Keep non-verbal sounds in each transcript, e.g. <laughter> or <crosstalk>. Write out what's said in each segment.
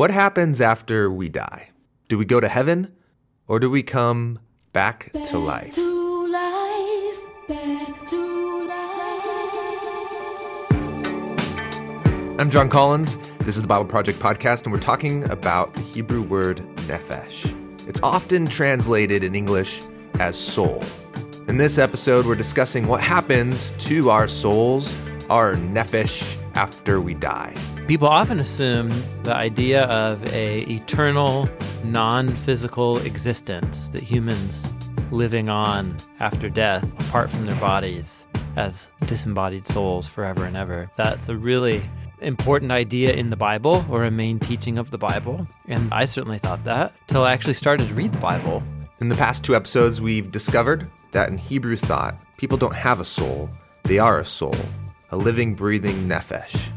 What happens after we die? Do we go to heaven or do we come back to life? To life, back to life. I'm Jon Collins. This is the Bible Project Podcast, and we're talking about the Hebrew word nephesh. It's often translated in English as soul. In this episode, we're discussing what happens to our souls, our nephesh, after we die. People often assume the idea of a eternal, non-physical existence that humans living on after death, apart from their bodies, as disembodied souls forever and ever. That's a really important idea in the Bible or a main teaching of the Bible. And I certainly thought that till I actually started to read the Bible. In the past two episodes, we've discovered that in Hebrew thought, people don't have a soul, they are a soul, a living, breathing nephesh.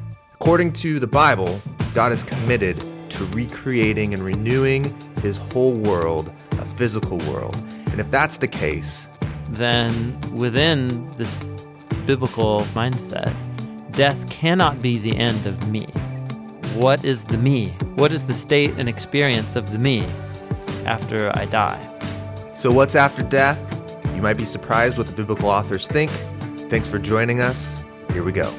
According to the Bible, God is committed to recreating and renewing his whole world, a physical world. And if that's the case, then within this biblical mindset, death cannot be the end of me. What is the me? What is the state and experience of the me after I die? so what's after death? You might be surprised what the biblical authors think. Thanks for joining us. Here we go.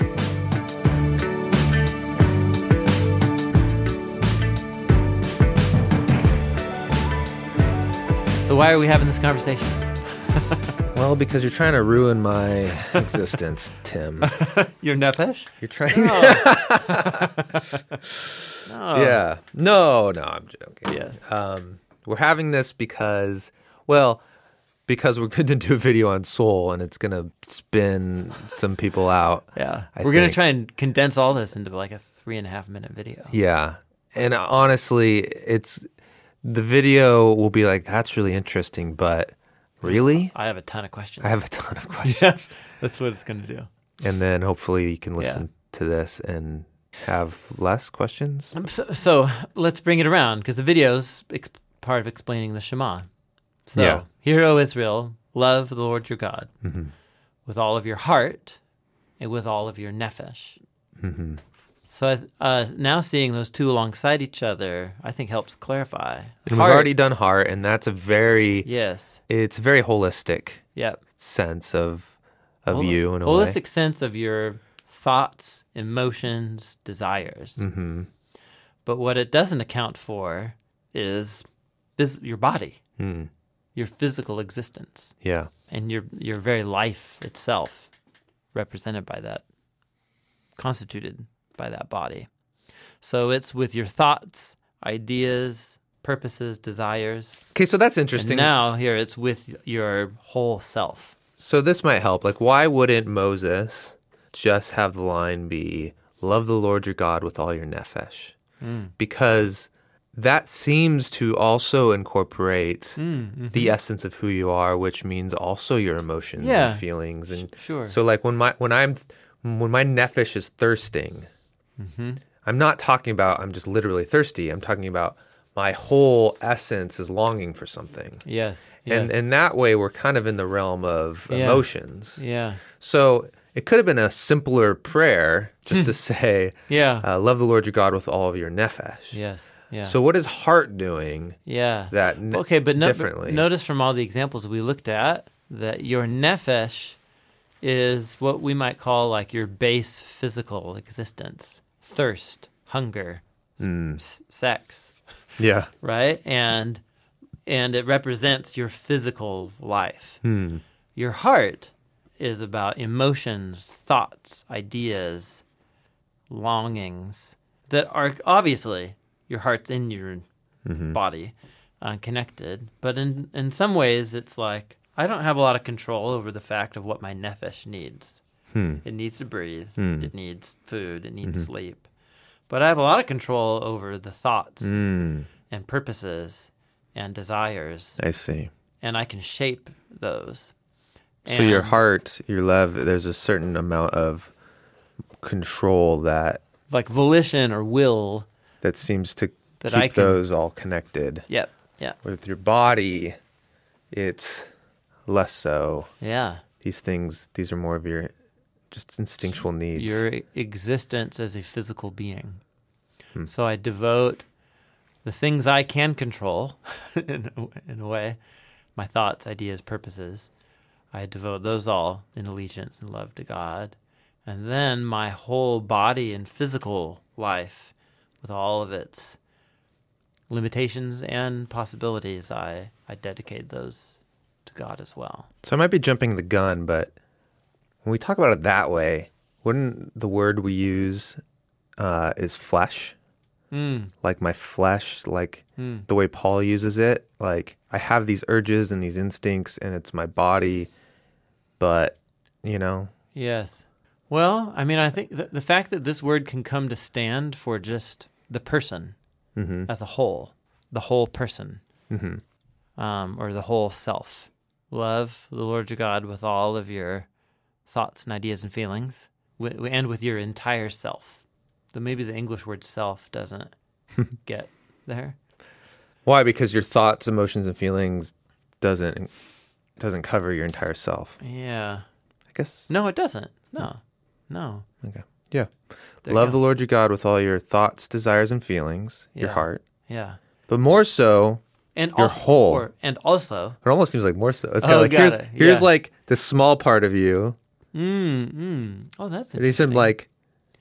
So, why are we having this conversation? <laughs> Well, because you're trying to ruin my <laughs> existence, Tim. <laughs> Your nephesh? You're trying. No. Yeah. No, no, I'm joking. Yes. Um, we're having this because, well, because we're going to do a video on soul and it's going to spin some people out. Yeah. I We're going to try and condense all this into like a three and a half minute video. Yeah. And honestly, it's the video will be like, that's really interesting, but really? I have a ton of questions. I have a ton of <laughs> questions. yes. That's what it's going to do. And then hopefully you can listen to this and have less questions. Um, So, so let's bring it around because the video's ex- part of explaining the Shema. So, Yeah. hear, O Israel, love the Lord your God Mm-hmm. with all of your heart and with all of your nephesh. Mm-hmm. So, uh, now seeing those two alongside each other, I think helps clarify. And Heart- we've already done heart, and that's a very, Yes. it's a very holistic Yep. sense of of Hol- you in a holistic way. sense of your thoughts, emotions, desires. Mm-hmm. But what it doesn't account for is this, your body, Mm. your physical existence, Yeah. and your your very life itself, represented by that, constituted by that body. So it's with your thoughts, ideas, purposes, desires. Okay, so that's And interesting. now here it's with your whole self. so this might help. Like, why wouldn't Moses just have the line be "Love the Lord your God with all your nephesh"? Hmm. Because that seems to also incorporate Hmm, the essence of who you are, which means also your emotions Yeah. and feelings. And Sure. so, like when my when I'm when my nephesh is thirsting, Mm-hmm. I'm not talking about I'm just literally thirsty. I'm talking about my whole essence is longing for something. Yes. yes. And in that way, we're kind of in the realm of Yeah. emotions. yeah. So it could have been a simpler prayer just <laughs> to say, Yeah. uh, "Love the Lord your God with all of your nephesh." yes. Yeah. So what is heart doing yeah. that okay, but no, differently? notice from all the examples we looked at that your nephesh is what we might call like your base physical existence thirst, hunger, Mm. s- sex, yeah. <laughs> right? And and it represents your physical life. Hmm. Your heart is about emotions, thoughts, ideas, longings that are obviously your heart's in your body, uh, connected. But in in some ways, it's like I don't have a lot of control over the fact of what my nephesh needs. Hmm. It needs to breathe. Hmm. It needs food. It needs sleep. But I have a lot of control over the thoughts Mm. and purposes and desires, I see. and I can shape those. So your heart, your love, there's a certain amount of control that like volition or will. that seems to That keep I can- those all connected. Yep. Yeah. With your body, it's less so. Yeah. These things, these are more of your just instinctual needs. Your existence as a physical being. Hmm. So I devote the things I can control, <laughs> in, a, in a way, my thoughts, ideas, purposes, I devote those all in allegiance and love to God. And then my whole body and physical life, with all of its limitations and possibilities, I, I dedicate those to God as well. So I might be jumping the gun, but when we talk about it that way, wouldn't the word we use uh, is flesh? Mm. Like my flesh, like the way Paul uses it. Like I have these urges and these instincts, and it's my body, but you know, Yes. Well, I mean, I think the, the fact that this word can come to stand for just the person as a whole, the whole person, um, or the whole self. Love the Lord your God with all of your thoughts and ideas and feelings, and with your entire self. Though maybe the English word self doesn't <laughs> get there. why? Because your thoughts, emotions, and feelings doesn't doesn't cover your entire self. Yeah. I guess. No, it doesn't. No. Hmm. No. Okay. Yeah. There Love the Lord your God with all your thoughts, desires, and feelings, your heart, Yeah. but more so And Your also, whole. or- and also, It almost seems like more so. It's kind Oh, of like here's it. here's Yeah. like the small part of you. Mm, mm. Oh, that's These are interesting. like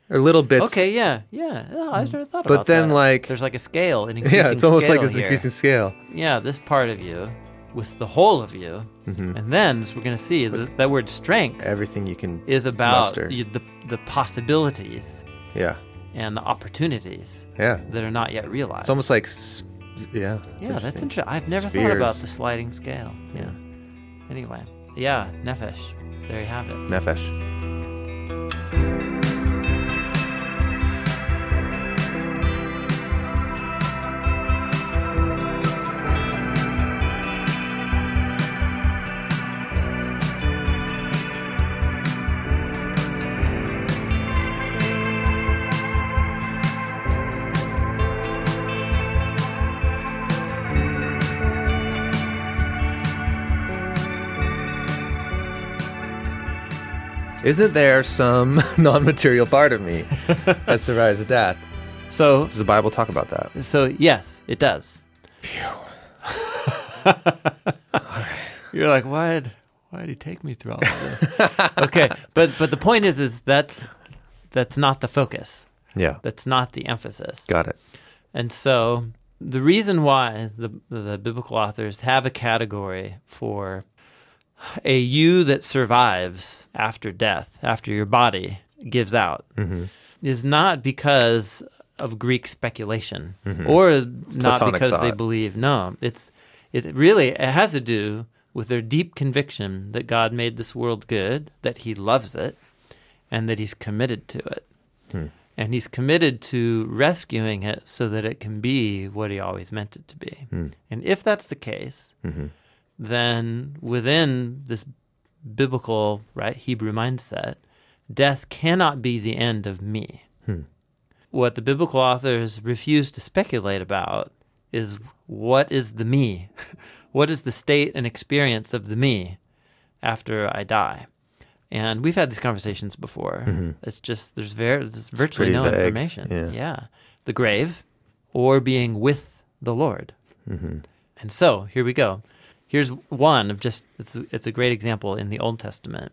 or little bits. Okay, yeah, yeah. Oh, I've never thought about it. But about then, that. like- there's like a scale, an increasing <laughs> Yeah, it's almost like it's here. increasing scale. Yeah, this part of you with the whole of you, Mm-hmm. and then as we're gonna see that that word strength Everything you can. is about you, the the possibilities Yeah, and the opportunities yeah. that are not yet realized. It's almost like, yeah. yeah, that's interesting. interesting. I've never thought about the sliding scale. Yeah. Anyway, yeah, nephesh. There you have it. Nephesh. Isn't there some <laughs> non-material part of me <laughs> that survives death? So, Does the Bible talk about that? so yes, it does. <laughs> You're like, why'd why'd he take me through all of this? okay, but but the point is, is that's that's not the focus. Yeah, That's not the emphasis. got it. And so the reason why the the biblical authors have a category for a you that survives after death, after your body gives out, mm-hmm. is not because of Greek speculation mm-hmm. or not Platonic because they believe. No, it's it really it has to do with their deep conviction that God made this world good, that He loves it, and that He's committed to it. Hmm. And he's committed to rescuing it so that it can be what he always meant it to be. Hmm. And if that's the case, mm-hmm. Then within this biblical, right, Hebrew mindset, death cannot be the end of me. Hmm. What the biblical authors refuse to speculate about is what is the me? <laughs> what is the state and experience of the me after I die? And we've had these conversations before. Mm-hmm. It's just there's very there's virtually no vague, information. yeah. the grave, or being with the Lord. Mm-hmm. And so here we go. Here's one of just it's it's a great example in the Old Testament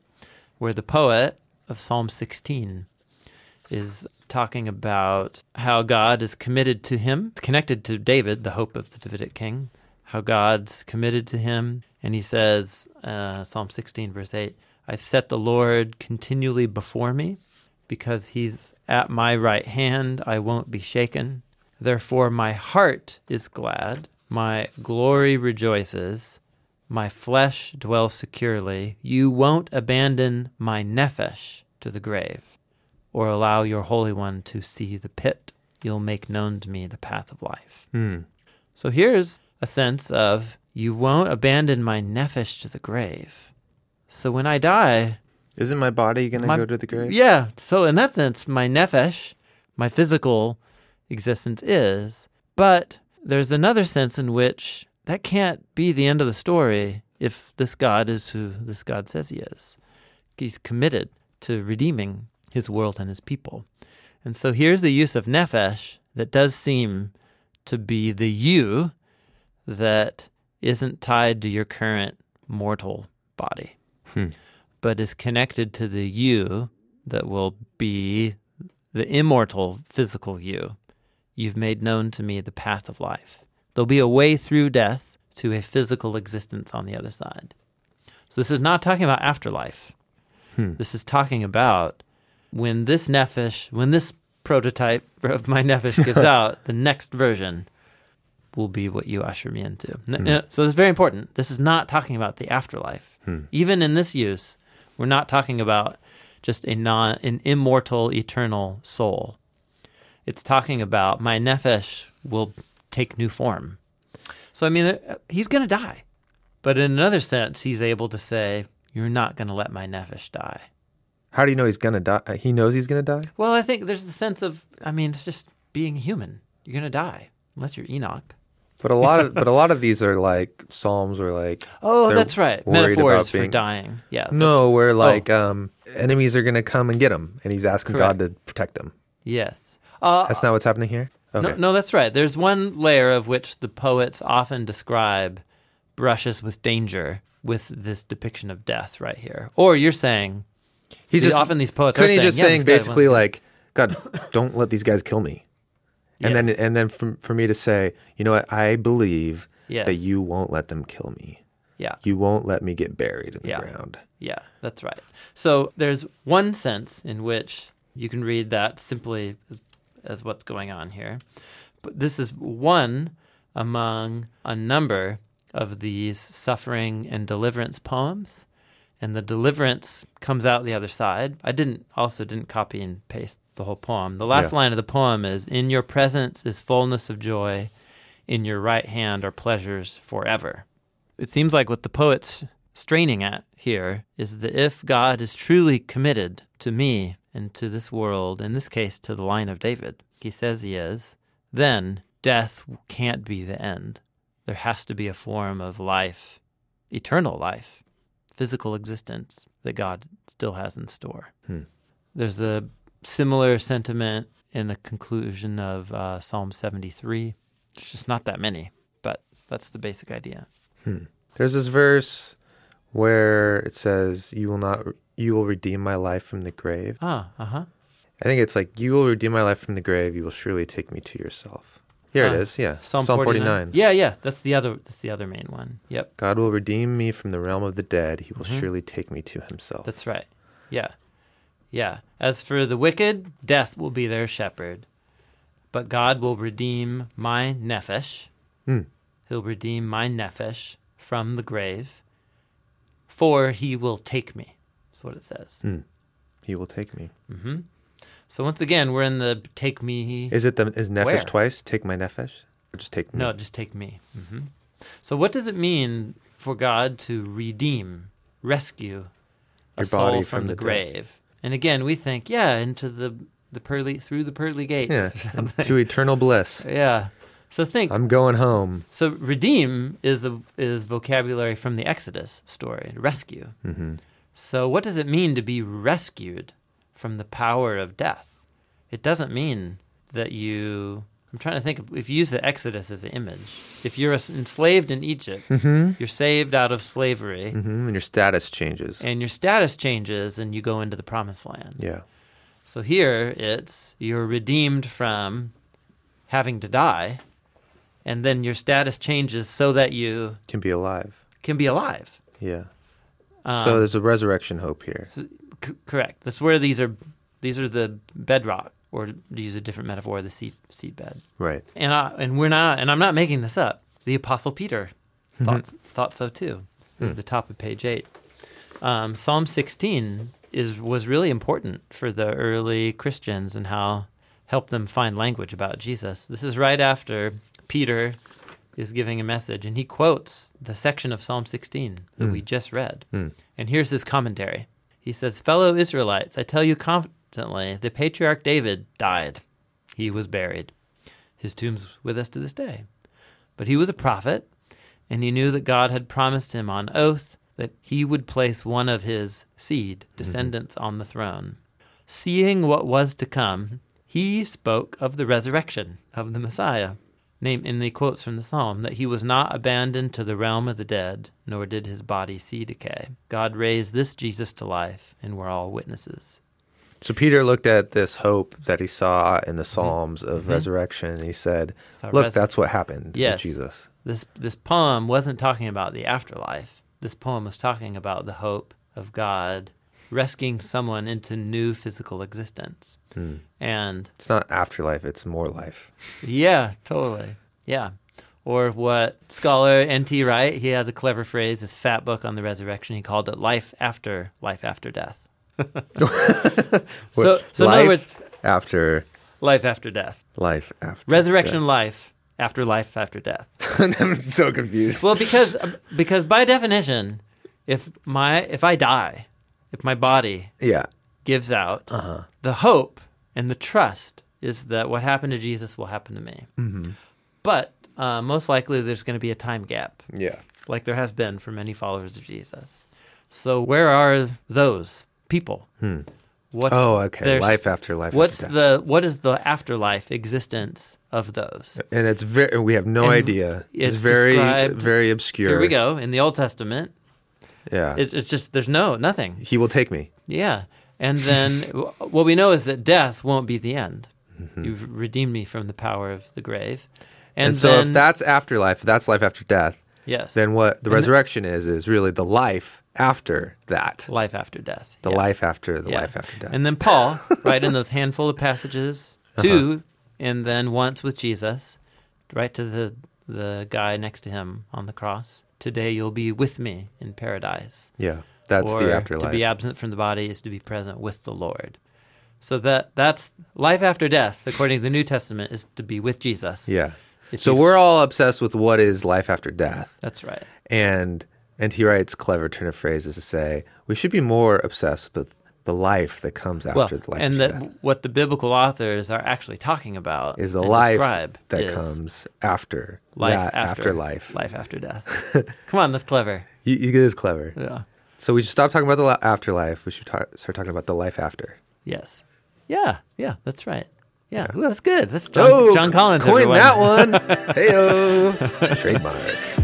where the poet of Psalm 16 is talking about how God is committed to him. It's connected to David, the hope of the Davidic king, how God's committed to him. And he says, uh, Psalm 16, verse 8, I've set the Lord continually before me because he's at my right hand, I won't be shaken. Therefore, my heart is glad, my glory rejoices, my flesh dwells securely. You won't abandon my nephesh to the grave, or allow your Holy One to see the pit. You'll make known to me the path of life. Hmm. So here's a sense of you won't abandon my nephesh to the grave. So when I die, Isn't my body going to go to the grave? yeah. So in that sense, my nephesh, my physical existence is. But there's another sense in which that can't be the end of the story if this God is who this God says he is. He's committed to redeeming his world and his people. And so here's the use of nephesh that does seem to be the you that isn't tied to your current mortal body, hmm. but is connected to the you that will be the immortal physical you. You've made known to me the path of life. There'll be a way through death to a physical existence on the other side. So this is not talking about afterlife. Hmm. This is talking about when this nephesh, when this prototype of my nephesh <laughs> gives out, the next version will be what you usher me into. N- hmm. So it's very important. This is not talking about the afterlife. Hmm. Even in this use, we're not talking about just a non an immortal eternal soul. It's talking about my nephesh will take new form. So I mean, uh, he's going to die, but in another sense, he's able to say, "You're not going to let my nephesh die." How do you know he's gonna die? Uh, He knows he's gonna die. Well, I think there's a sense of, I mean, it's just being human. You're going to die unless you're Enoch. But a lot of <laughs> but a lot of these are like psalms or like Oh, that's right. Metaphors about for dying. Yeah. no, where like um enemies are gonna come and get him, and he's asking God to protect him. Yes. Uh, That's not what's happening here. Okay. No, no, that's right. There's one layer of which the poets often describe brushes with danger with this depiction of death right here. Or you're saying he's the- just often these poets are Couldn't he saying, just "Yeah, saying basically like, God, don't let these guys kill me, and then and then for, for me to say, you know what, I believe Yes. that you won't let them kill me. yeah, You won't let me get buried in the Yeah. ground. yeah, that's right. So there's one sense in which you can read that simply as, what's going on here. But this is one among a number of these suffering and deliverance poems. And the deliverance comes out the other side. I didn't also didn't copy and paste the whole poem. The last Yeah. line of the poem is In your presence is fullness of joy, in your right hand are pleasures forever. It seems like what the poet's straining at here is that if God is truly committed to me and to this world, in this case to the line of David, he says he is, then death can't be the end. There has to be a form of life, eternal life, physical existence that God still has in store. Hmm. There's a similar sentiment in the conclusion of uh, Psalm 73. It's just not that many, but that's the basic idea. There's this verse where it says, "You will not, you will redeem my life from the grave." Ah, uh huh. I think it's like, "You will redeem my life from the grave. You will surely take me to yourself." Here Ah, it is. Yeah, Psalm, 49. Yeah, yeah, that's the other. That's the other main one. Yep, God will redeem me from the realm of the dead. He will surely take me to Himself. Mm-hmm. that's right. Yeah, yeah. As for the wicked, death will be their shepherd, but God will redeem my nephesh. Hmm. He'll redeem my nephesh from the grave, for He will take me. That's what it says. Hmm. He will take me. So once again, we're in the take me. Is it the is nephesh Where? twice? Take my nephesh, or just take me? No, just take me. hmm So, what does it mean for God to redeem, rescue a Your soul body from, from the, the grave? And again, we think, yeah, into the the pearly through the pearly gates. Yeah, or <laughs> something. to eternal bliss. <laughs> yeah. So think. I'm going home. so redeem is the is vocabulary from the Exodus story. Rescue. hmm So what does it mean to be rescued from the power of death? It doesn't mean that you. I'm trying to think of if you use the Exodus as an image. If you're enslaved in Egypt, hmm you're saved out of slavery, hmm And your status changes. and your status changes, and you go into the promised land. yeah. So here it's you're redeemed from having to die, and then your status changes so that you Can be alive. can be alive. Yeah. Um, so there's a resurrection hope here. So, c- correct. That's where these are. These are the bedrock, or to use a different metaphor, the seed seedbed. Right. And I, and we're not. And I'm not making this up. The Apostle Peter thought thought so too. This is the top of page eight. Um, Psalm 16 is was really important for the early Christians and how helped them find language about Jesus. This is right after Peter is giving a message, and he quotes the section of Psalm 16 that we just read. Mm. And here's his commentary. He says, Fellow Israelites, I tell you confidently, the patriarch David died. He was buried. His tomb's with us to this day. But he was a prophet, and he knew that God had promised him on oath that he would place one of his seed, descendants, on the throne. Seeing what was to come, he spoke of the resurrection of the Messiah, name in the quotes from the psalm that he was not abandoned to the realm of the dead, nor did his body see decay. God raised this Jesus to life, and we're all witnesses. So Peter looked at this hope that he saw in the mm-hmm. Psalms of mm-hmm. resurrection and he said, Look, that's what happened Yes. Jesus. This this poem wasn't talking about the afterlife. This poem was talking about the hope of God rescuing someone into new physical existence. Hmm. And It's not afterlife, it's more life. yeah, totally. Yeah. Or what scholar N.T. Wright, he has a clever phrase, his fat book on the resurrection, he called it life after life after death. <laughs> so so in life other words, after life after death. life after Resurrection life after life after death. death. <laughs> I'm so confused. Well, because because by definition, if my if I die, if my body yeah. gives out, Uh-huh. the hope and the trust is that what happened to Jesus will happen to me. Mm-hmm. But uh, most likely, there's going to be a time gap, Yeah. like there has been for many followers of Jesus. So where are those people? What's Oh, okay. Life after life. What's after the what is the afterlife existence of those? And it's very. We have no And idea. It's, it's very, very obscure. Here we go in the Old Testament. Yeah. It, it's just there's no nothing. he will take me. Yeah. And then <laughs> what we know is that death won't be the end. You've redeemed me from the power of the grave. And, Mm-hmm. And, so, then, if that's afterlife, if that's life after death, yes, then what the And resurrection is is really the life after that. life after death. The Yeah. life after the Yeah. life after death. And then Paul, <laughs> right in those handful of passages, Uh-huh. 2 and then once with Jesus, right to the the guy next to him on the cross. Today you'll be with me in paradise. yeah. That's or the afterlife. To be absent from the body is to be present with the Lord. So that that's life after death, according to the New Testament, is to be with Jesus. yeah. If So we're all obsessed with what is life after death. That's right. And and he writes clever turn of phrases to say we should be more obsessed with the, life that comes after Well, the life and that what the biblical authors are actually talking about Is the life that is comes after life that after afterlife. life after death. <laughs> Come on, that's clever. You, you get this clever. Yeah. So we should stop talking about the afterlife. We should ta- start talking about the life after. Yes. Yeah. Yeah. That's right. Yeah. Ooh, that's good. That's Jon, oh, Jon Collins. everyone. that one. <laughs> Heyo, <laughs> trademark.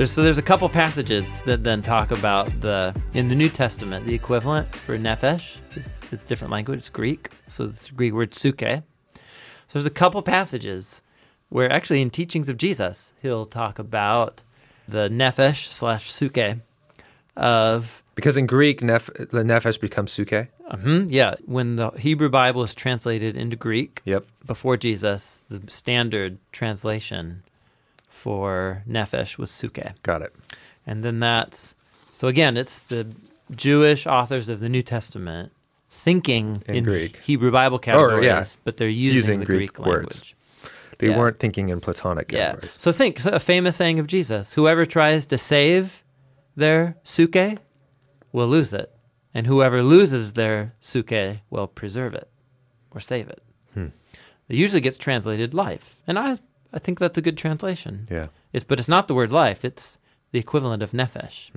There's so there's a couple passages that then talk about the in the New Testament the equivalent for nephesh is, is different language. It's Greek, so it's the Greek word suke. So there's a couple passages where actually in teachings of Jesus he'll talk about the nephesh slash suke of Because in Greek, nef- the nephesh becomes suke. mhm, yeah when the Hebrew Bible is translated into Greek Yep. before Jesus the standard translation for nephesh was suke. Got it. And then that's so again, it's the Jewish authors of the New Testament thinking In in, Greek. Hebrew Bible categories, yeah, but they're using, using the Greek Greek, words. language. They Yeah. weren't thinking in Platonic Yeah. categories. So think so a famous saying of Jesus: Whoever tries to save their suke will lose it, and whoever loses their suke will preserve it or save it. Hmm. It usually gets translated life, and I I think that's a good translation. Yeah. It's but it's not the word life; it's the equivalent of nephesh,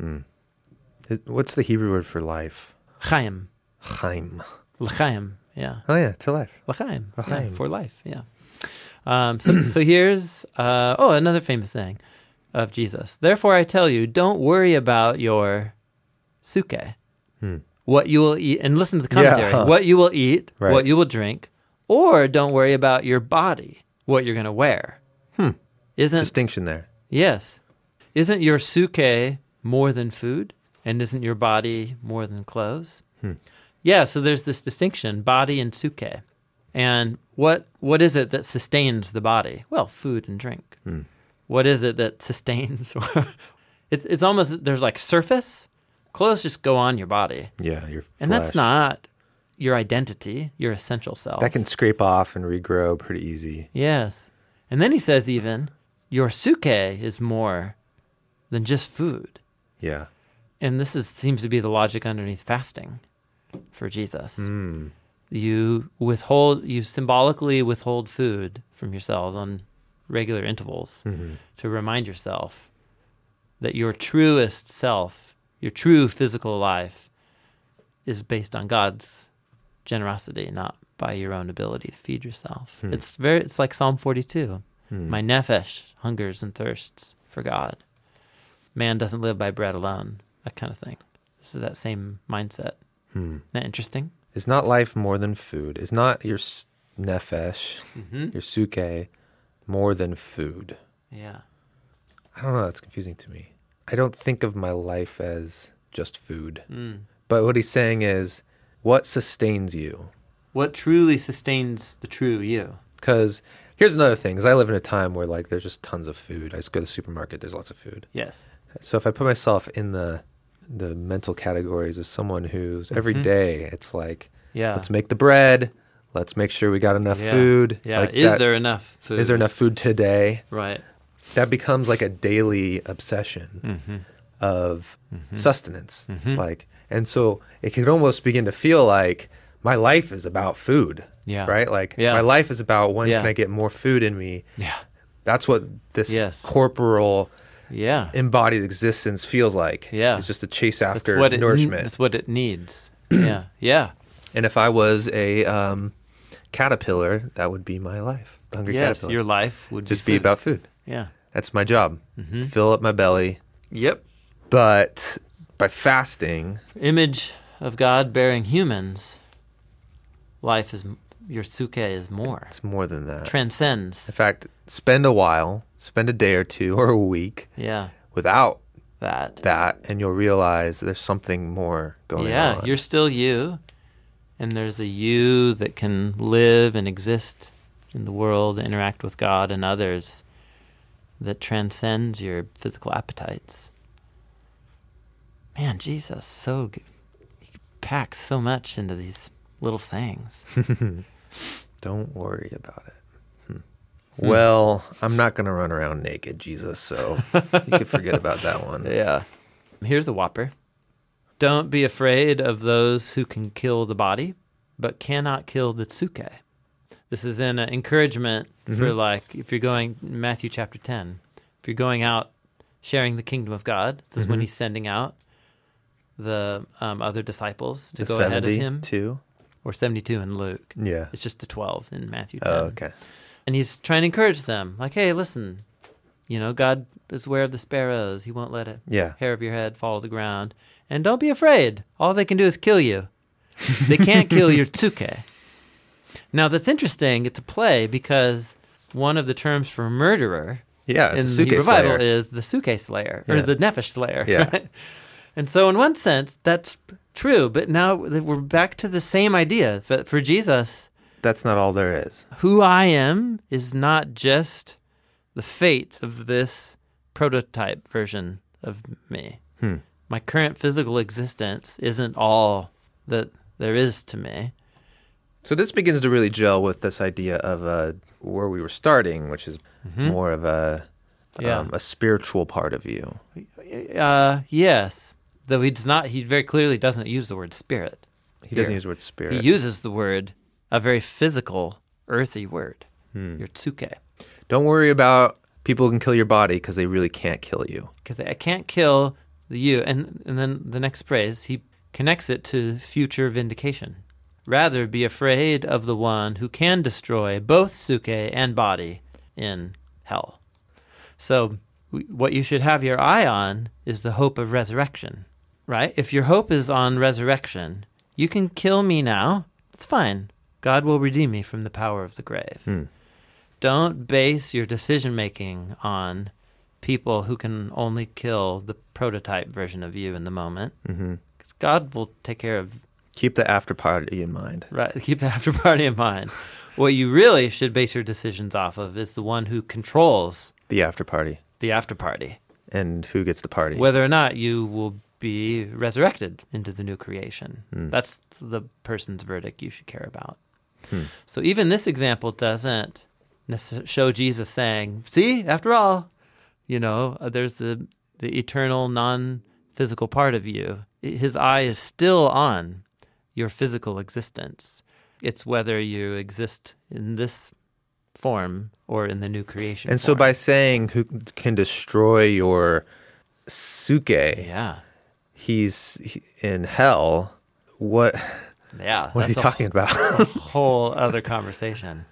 It- What's the Hebrew word for life? chaim. Chaim. L'chaim, yeah. Oh yeah, to life. L'chaim. Yeah, for life, yeah. Um, so, so here's, uh, oh, another famous saying of Jesus. Therefore, I tell you, don't worry about your suke, what you will eat, and listen to the Hmm. Yeah, commentary, huh. what you will eat, Right. what you will drink, or don't worry about your body, what you're going to wear. Hmm. Isn't, Distinction there. yes, isn't your suke more than food? And isn't your body more than clothes? Hmm. Yeah, so there's this distinction, body and suke. And what what is it that sustains the body? Well, food and drink. Hmm. What is it that <laughs> sustains it's it's almost there's like surface. Clothes just go on your body. Yeah, your And that's not your identity, your essential self. That can scrape off and regrow pretty easy. Yes. And then he says even your suke is more than just food. Yeah. And this is seems to be the logic underneath fasting. for Jesus. Mm. You withhold, you symbolically withhold food from yourself on regular intervals Mhm. to remind yourself that your truest self, your true physical life, is based on God's generosity, not by your own ability to feed yourself. Hmm. It's very, it's like Psalm 42. Mm. My nephesh hungers and thirsts for God. Man doesn't live by bread alone, that kind of thing. This is that same mindset. Hmm. Isn't that interesting? Is not life more than food? Is not your nephesh, Mm-hmm. your suke, more than food? Yeah. I don't know. That's confusing to me. I don't think of my life as just food. Mm. But what he's saying is, what sustains you? What truly sustains the true you? Because here's another thing: is I live in a time where like there's just tons of food. I just go to the supermarket. There's lots of food. Yes. So if I put myself in the the mental categories of someone who's every Mhm. day, it's like Yeah. let's make the bread. Let's make sure we got enough Yeah. food. Yeah. Like is that- there enough food? is there enough food today? Right. That becomes like a daily obsession Mm-hmm. of sustenance. Mhm. Like, and so it can almost begin to feel like my life is about food, Yeah. right? Like Yeah. my life is about when Yeah. can I get more food in me? Yeah. That's what this Yes. corporal Yeah. embodied existence feels like. Yeah. It's just a chase That's after what it nourishment. That's what it needs. <clears throat> yeah. Yeah. and if I was a um, caterpillar, that would be my life. Hungry Yes. caterpillar. Your life would just be, be about food. Yeah. That's my job. Mhm. Fill up my belly. Yep. But by fasting, Image of God bearing humans. Life is your suke is more. it's more than that. Transcends. In fact, spend a while, spend a day or two <laughs> or a week Yeah. without That. that, and you'll realize there's something more going yeah, on. Yeah, you're still you, and there's a you that can live and exist in the world, interact with God and others, that transcends your physical appetites. Man, Jesus, so g- he packs so much into these little sayings. <laughs> Don't worry about it. Hmm. Well, I'm not going to run around naked, Jesus, so you could forget about that <laughs> one. Yeah. Here's a whopper. Don't be afraid of those who can kill the body, but cannot kill the tsuke. This is an encouragement for Mhm. like if you're going Matthew chapter 10. If you're going out sharing the kingdom of God, this is when Mhm. he's sending out the um, other disciples to The go ahead of him, 72? or 72 in Luke. Yeah. It's just the 12 in Matthew 10 Oh, okay. and he's trying to encourage them like hey listen you know god is aware of the sparrows he won't let a Yeah. hair of your head fall to the ground and don't be afraid all they can do is kill you <laughs> they can't kill your tsuke now that's interesting it's a play because one of the terms for murderer Yeah. in the suke Hebrew slayer. Bible is the suke slayer or Yeah. the nephesh slayer. Yeah. <laughs> right? And so, in one sense, that's true. But now we're back to the same idea. For, for Jesus, That's not all there is. who I am is not just the fate of this prototype version of me. Hmm. My current physical existence isn't all that there is to me. So this begins to really gel with this idea of uh, where we were starting, which is more of a Mm-hmm. Yeah. um, a spiritual part of you. Uh, yes, though he does not. He very clearly doesn't use the word spirit. He doesn't use the word spirit. He uses the word, a very physical, earthy word, Hmm. your tsuke. Don't worry about people who can kill your body because they really can't kill you. Because I can't kill you. And, and then the next phrase, he connects it to future vindication. Rather be afraid of the one who can destroy both suke and body in hell. So, what you should have your eye on is the hope of resurrection, right? If your hope is on resurrection, you can kill me now. It's fine. God will redeem me from the power of the grave. Hmm. Don't base your decision making on people who can only kill the prototype version of you in the moment. Because God will take care of Keep the after party in mind. Right. <laughs> Keep the after party in mind. What you really should base your decisions off of is the one who controls The after party the after party, and who gets the party. whether or not you will be resurrected into the new creation. Hmm. That's the person's verdict you should care about. Hmm. So even this example doesn't show Jesus saying, "See, after all, you know, uh, there's the the eternal non-physical part of you. His eye is still on your physical existence. It's whether you exist in this form or in the new creation. And so by saying who can destroy your suke, yeah, he's he- in hell. What yeah, what is he a talking about? <laughs> whole other conversation.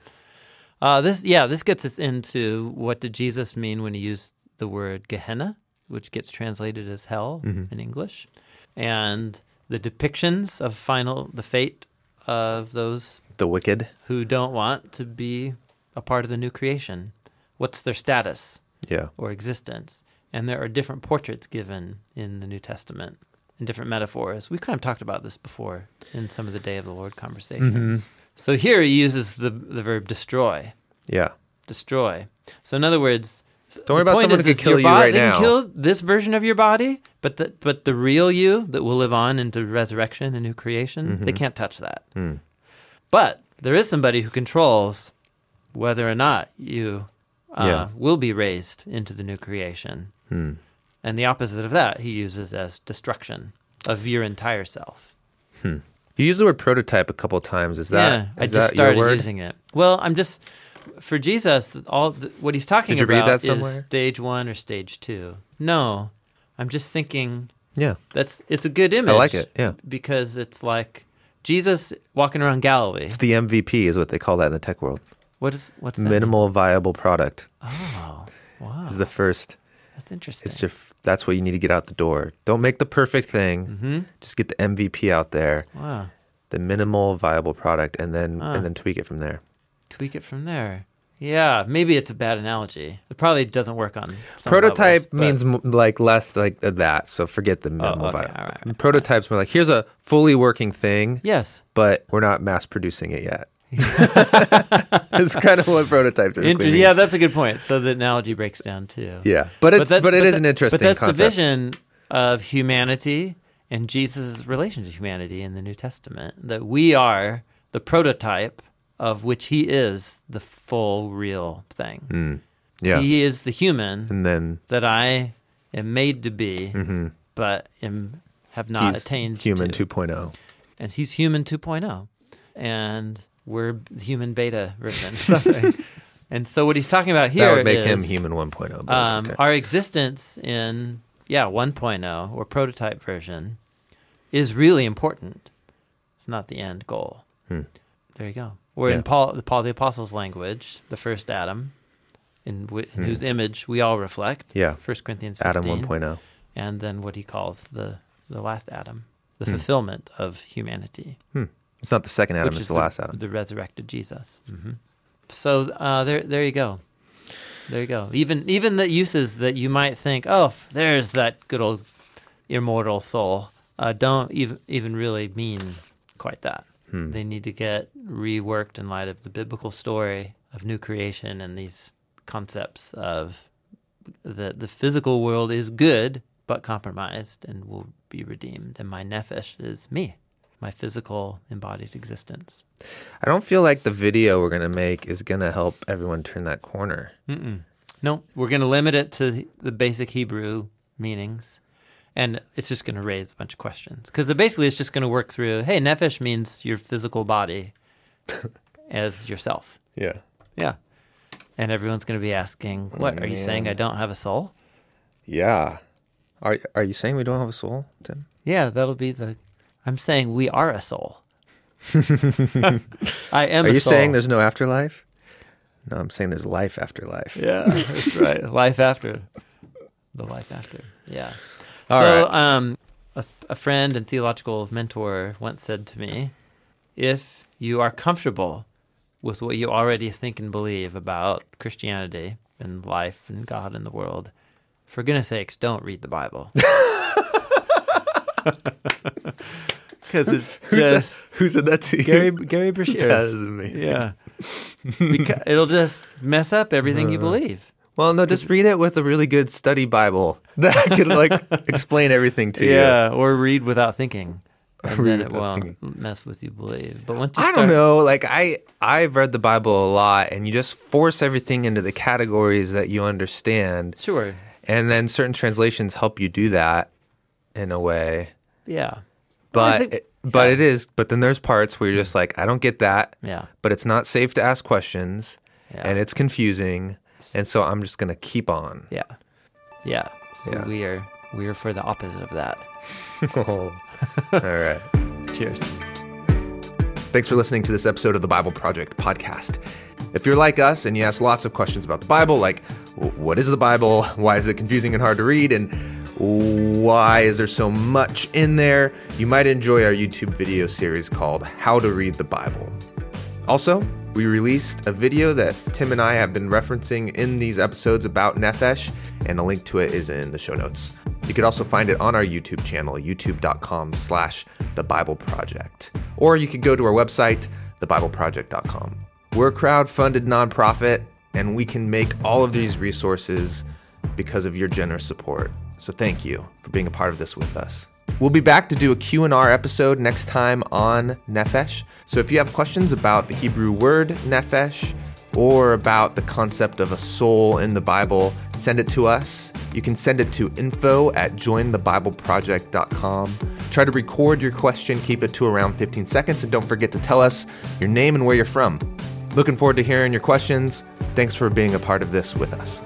Uh, this, yeah, this gets us into what did Jesus mean when he used the word Gehenna, which gets translated as hell in English, and the depictions of final the fate of those the wicked. who don't want to be a part of the new creation. What's their status Yeah. or existence? And there are different portraits given in the New Testament and different metaphors. We've kind of talked about this before in some of the Day of the Lord conversations. So here he uses the the verb destroy, Yeah. destroy. So in other words, Don't worry about someone is, who could kill you body- right they now. can kill this version of your body, but the but the real you that will live on into resurrection and new creation, Mm-hmm. they can't touch that. Mm. But there is somebody who controls whether or not you uh, Yeah. will be raised into the new creation. Hmm. And the opposite of that, he uses as destruction of your entire self. You use the word prototype a couple times. Is that yeah, I just that started using it. Well, I'm just for Jesus. All the, what he's talking Did you read about that somewhere? is stage one or stage two. No, I'm just thinking Yeah. that's it's a good image. I like it, yeah. because it's like Jesus walking around Galilee. It's the MVP is what they call that in the tech world. What is what's that? Minimal viable product Oh, wow, is the first. That's interesting. It's just that's what you need to get out the door. Don't make the perfect thing. Mm-hmm. Just get the MVP out there, wow. the minimal viable product, and then Ah. and then tweak it from there. Tweak it from there. Yeah, maybe it's a bad analogy. It probably doesn't work on some Prototype levels, but- means m- like less like that. So forget the minimal okay, viable. right, right. Prototypes were like here's a fully working thing, yes. but we're not mass producing it yet. <laughs> It's kind of what prototype typically Inter- yeah, that's a good point. So the analogy breaks down too. yeah, but it's but, that- it is that- an interesting But that's concept. the vision of humanity and Jesus' relation to humanity in the New Testament. That we are the prototype of which he is the full, real thing. Mm, yeah, He is the human and then that I am made to be, but am have not Mm-hmm. he's attained human to. 2.0. and he's human 2.0 and we're human beta version <laughs> something. and so what he's talking about here That would make him human 1.0. but um, okay. our existence in yeah 1.0 or prototype version is really important it's not the end goal Hmm. there you go or Yeah. in paul the paul the apostle's language the first adam in, w- in whose image we all reflect Hmm. Yeah. 1 corinthians 15 Adam oh. 1.0. and then what he calls the the last adam the Hmm. fulfillment of humanity It's not the second Adam; it's is the last Adam. the resurrected Jesus. hmm So uh, there, there you go. There you go. Even even the uses that you might think, oh, there's that good old immortal soul, uh, don't even even really mean quite that. Hmm. They need to get reworked in light of the biblical story of new creation and these concepts of that the physical world is good but compromised and will be redeemed, and my nephesh is me, my physical embodied existence. I don't feel like the video we're gonna make is gonna help everyone turn that corner. Mm-mm. No, we're going to limit it to the basic Hebrew meanings, and it's just going to raise a bunch of questions. Because basically, it's just going to work through. Hey, nephesh means your physical body <laughs> as yourself. Yeah. Yeah, and everyone's going to be asking, "What are you saying? I don't have a soul?" Yeah. Are Are you saying we don't have a soul, Tim? Yeah, that'll be the. I'm saying we are a soul. <laughs> I am. Are a you soul. saying there's no afterlife? No, I'm saying there's life after life. Yeah, that's right. <laughs> Life after the life after. Yeah. All so, right. um, a, a friend and theological mentor once said to me, "If you are comfortable with what you already think and believe about Christianity and life and God and the world, for goodness sakes, don't read the Bible." <laughs> <laughs> Because it's <laughs> just Who said that to you? Gerry Gerry Breshears. That is amazing. Yeah. because it'll just mess up everything Uh, you believe. Well, no, just read it with a really good study Bible <laughs> that could like explain everything to you. Yeah, or read without thinking. And Read then it won't thinking. mess with you believe. But once you I start, don't know. Like I, I've read the Bible a lot, and you just force everything into the categories that you understand, Sure. and then certain translations help you do that in a way. Yeah. but think- it, but yeah. it is. But then there's parts where you're just like, I don't get that. Yeah. But it's not safe to ask questions, Yeah. and it's confusing, and so I'm just gonna keep on. Yeah. Yeah. So Yeah. we are we are for the opposite of that. <laughs> All right. <laughs> Cheers. Thanks for listening to this episode of the Bible Project podcast. If you're like us and you ask lots of questions about the Bible, like what is the Bible? <laughs> Why is it confusing and hard to read? And why is there so much in there? You might enjoy our YouTube video series called How to Read the Bible. Also, we released a video that Tim and I have been referencing in these episodes about Nephesh, and a link to it is in the show notes. You could also find it on our YouTube channel, youtube.com slash the Bible Project. Or you could go to our website, thebibleproject.com. We're a crowd-funded nonprofit, and we can make all of these resources because of your generous support. So thank you for being a part of this with us. We'll be back to do a Q&R episode next time on Nephesh. So if you have questions about the Hebrew word Nephesh or about the concept of a soul in the Bible, send it to us. You can send it to info at jointhebibleproject.com. Try to record your question, keep it to around 15 seconds, and don't forget to tell us your name and where you're from. Looking forward to hearing your questions. Thanks for being a part of this with us.